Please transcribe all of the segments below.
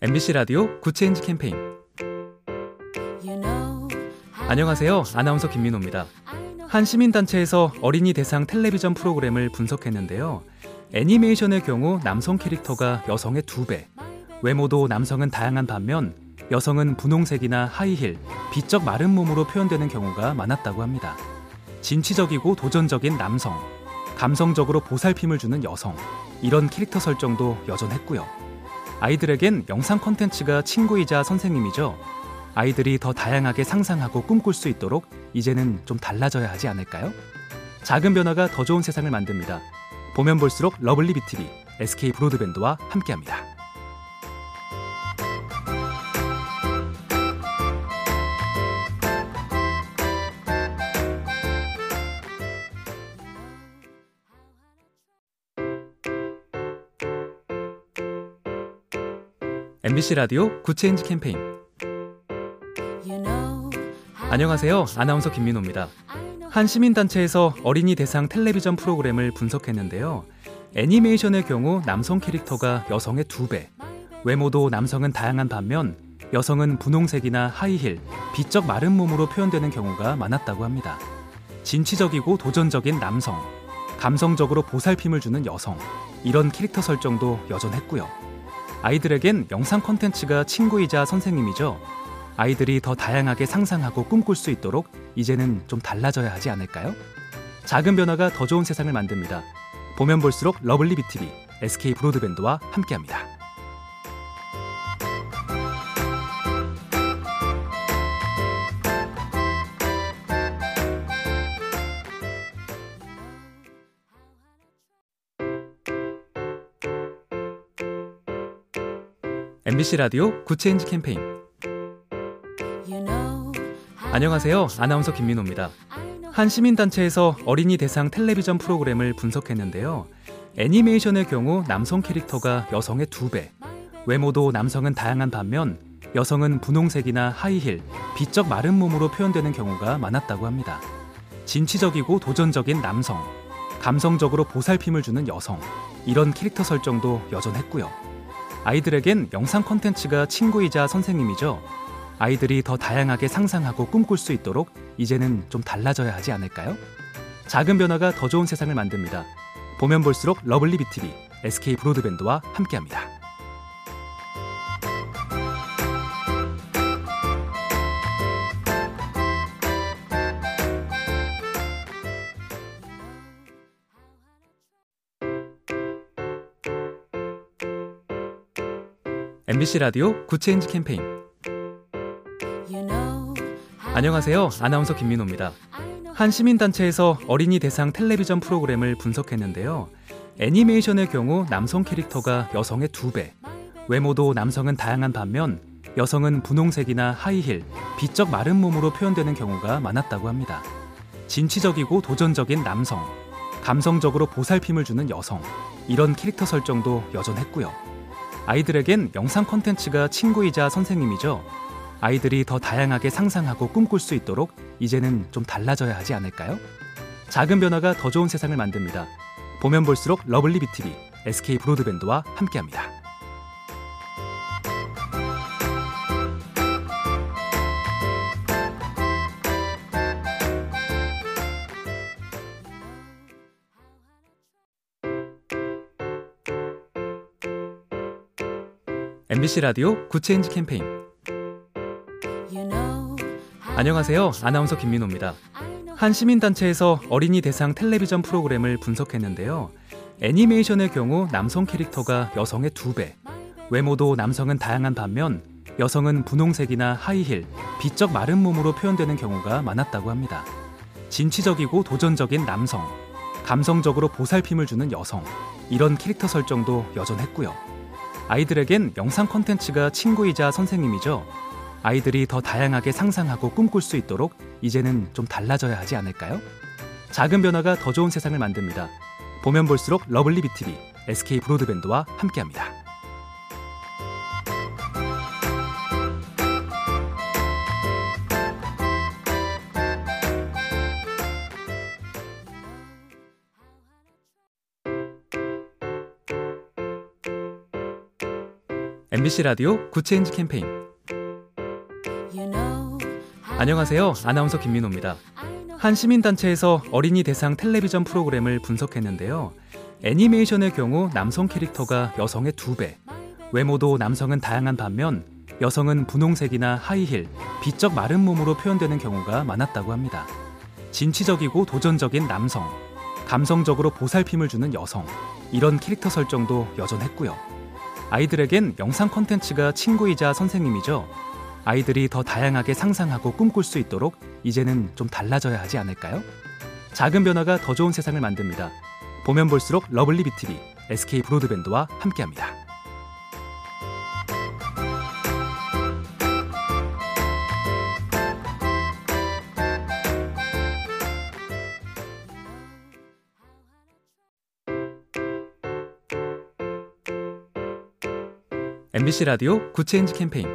MBC 라디오 Good Change 캠페인 안녕하세요. 아나운서 김민호입니다. 한 시민단체에서 어린이 대상 텔레비전 프로그램을 분석했는데요. 애니메이션의 경우 남성 캐릭터가 여성의 두배 외모도 남성은 다양한 반면 여성은 분홍색이나 하이힐, 비쩍 마른 몸으로 표현되는 경우가 많았다고 합니다. 진취적이고 도전적인 남성, 감성적으로 보살핌을 주는 여성, 이런 캐릭터 설정도 여전했고요. 아이들에겐 영상 콘텐츠가 친구이자 선생님이죠. 아이들이 더 다양하게 상상하고 꿈꿀 수 있도록 이제는 좀 달라져야 하지 않을까요? 작은 변화가 더 좋은 세상을 만듭니다. 보면 볼수록 lovely B tv SK 브로드밴드와 함께합니다. MBC 라디오 Good Change 캠페인 안녕하세요. 아나운서 김민호입니다. 한 시민단체에서 어린이 대상 텔레비전 프로그램을 분석했는데요. 애니메이션의 경우 남성 캐릭터가 여성의 두배 외모도 남성은 다양한 반면 여성은 분홍색이나 하이힐, 비쩍 마른 몸으로 표현되는 경우가 많았다고 합니다. 진취적이고 도전적인 남성, 감성적으로 보살핌을 주는 여성, 이런 캐릭터 설정도 여전했고요. 아이들에겐 영상 콘텐츠가 친구이자 선생님이죠. 아이들이 더 다양하게 상상하고 꿈꿀 수 있도록 이제는 좀 달라져야 하지 않을까요? 작은 변화가 더 좋은 세상을 만듭니다. 보면 볼수록 lovely B tv SK 브로드밴드와 함께합니다. MBC 라디오 Good Change 캠페인 안녕하세요. 아나운서 김민호입니다. 한 시민단체에서 어린이 대상 텔레비전 프로그램을 분석했는데요. 애니메이션의 경우 남성 캐릭터가 여성의 두배 외모도 남성은 다양한 반면 여성은 분홍색이나 하이힐, 비쩍 마른 몸으로 표현되는 경우가 많았다고 합니다. 진취적이고 도전적인 남성, 감성적으로 보살핌을 주는 여성, 이런 캐릭터 설정도 여전했고요. 아이들에겐 영상 콘텐츠가 친구이자 선생님이죠. 아이들이 더 다양하게 상상하고 꿈꿀 수 있도록 이제는 좀 달라져야 하지 않을까요? 작은 변화가 더 좋은 세상을 만듭니다. 보면 볼수록 lovely B tv SK 브로드밴드와 함께합니다. MBC 라디오 Good Change 캠페인 안녕하세요. 아나운서 김민호입니다. 한 시민단체에서 어린이 대상 텔레비전 프로그램을 분석했는데요. 애니메이션의 경우 남성 캐릭터가 여성의 두배 외모도 남성은 다양한 반면 여성은 분홍색이나 하이힐, 비쩍 마른 몸으로 표현되는 경우가 많았다고 합니다. 진취적이고 도전적인 남성, 감성적으로 보살핌을 주는 여성, 이런 캐릭터 설정도 여전했고요. 아이들에겐 영상 콘텐츠가 친구이자 선생님이죠. 아이들이 더 다양하게 상상하고 꿈꿀 수 있도록 이제는 좀 달라져야 하지 않을까요? 작은 변화가 더 좋은 세상을 만듭니다. 보면 볼수록 lovely B tv SK 브로드밴드와 함께합니다. MBC 라디오 Good Change 캠페인 안녕하세요. 아나운서 김민호입니다. 한 시민단체에서 어린이 대상 텔레비전 프로그램을 분석했는데요. 애니메이션의 경우 남성 캐릭터가 여성의 두배 외모도 남성은 다양한 반면 여성은 분홍색이나 하이힐, 비쩍 마른 몸으로 표현되는 경우가 많았다고 합니다. 진취적이고 도전적인 남성, 감성적으로 보살핌을 주는 여성, 이런 캐릭터 설정도 여전했고요. 아이들에겐 영상 콘텐츠가 친구이자 선생님이죠. 아이들이 더 다양하게 상상하고 꿈꿀 수 있도록 이제는 좀 달라져야 하지 않을까요? 작은 변화가 더 좋은 세상을 만듭니다. 보면 볼수록 lovely B tv SK 브로드밴드와 함께합니다. MBC 라디오 Good Change 캠페인 안녕하세요. 아나운서 김민호입니다. 한 시민단체에서 어린이 대상 텔레비전 프로그램을 분석했는데요. 애니메이션의 경우 남성 캐릭터가 여성의 두 배, 외모도 남성은 다양한 반면 여성은 분홍색이나 하이힐, 비쩍 마른 몸으로 표현되는 경우가 많았다고 합니다. 진취적이고 도전적인 남성, 감성적으로 보살핌을 주는 여성, 이런 캐릭터 설정도 여전했고요. 아이들에겐 영상 콘텐츠가 친구이자 선생님이죠. 아이들이 더 다양하게 상상하고 꿈꿀 수 있도록 이제는 좀 달라져야 하지 않을까요? 작은 변화가 더 좋은 세상을 만듭니다. 보면 볼수록 lovely B tv SK 브로드밴드와 함께합니다. MBC 라디오 Good Change 캠페인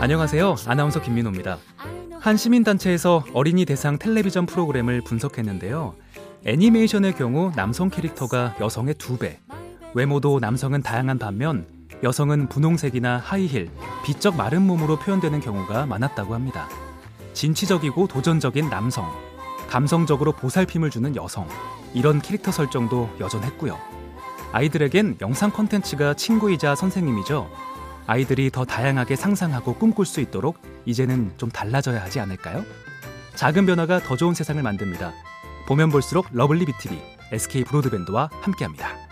안녕하세요. 아나운서 김민호입니다. 한 시민단체에서 어린이 대상 텔레비전 프로그램을 분석했는데요. 애니메이션의 경우 남성 캐릭터가 여성의 두 배, 외모도 남성은 다양한 반면 여성은 분홍색이나 하이힐, 비쩍 마른 몸으로 표현되는 경우가 많았다고 합니다. 진취적이고 도전적인 남성, 감성적으로 보살핌을 주는 여성, 이런 캐릭터 설정도 여전했고요. 아이들에겐 영상 콘텐츠가 친구이자 선생님이죠. 아이들이 더 다양하게 상상하고 꿈꿀 수 있도록 이제는 좀 달라져야 하지 않을까요? 작은 변화가 더 좋은 세상을 만듭니다. 보면 볼수록 lovely B tv SK 브로드밴드와 함께합니다.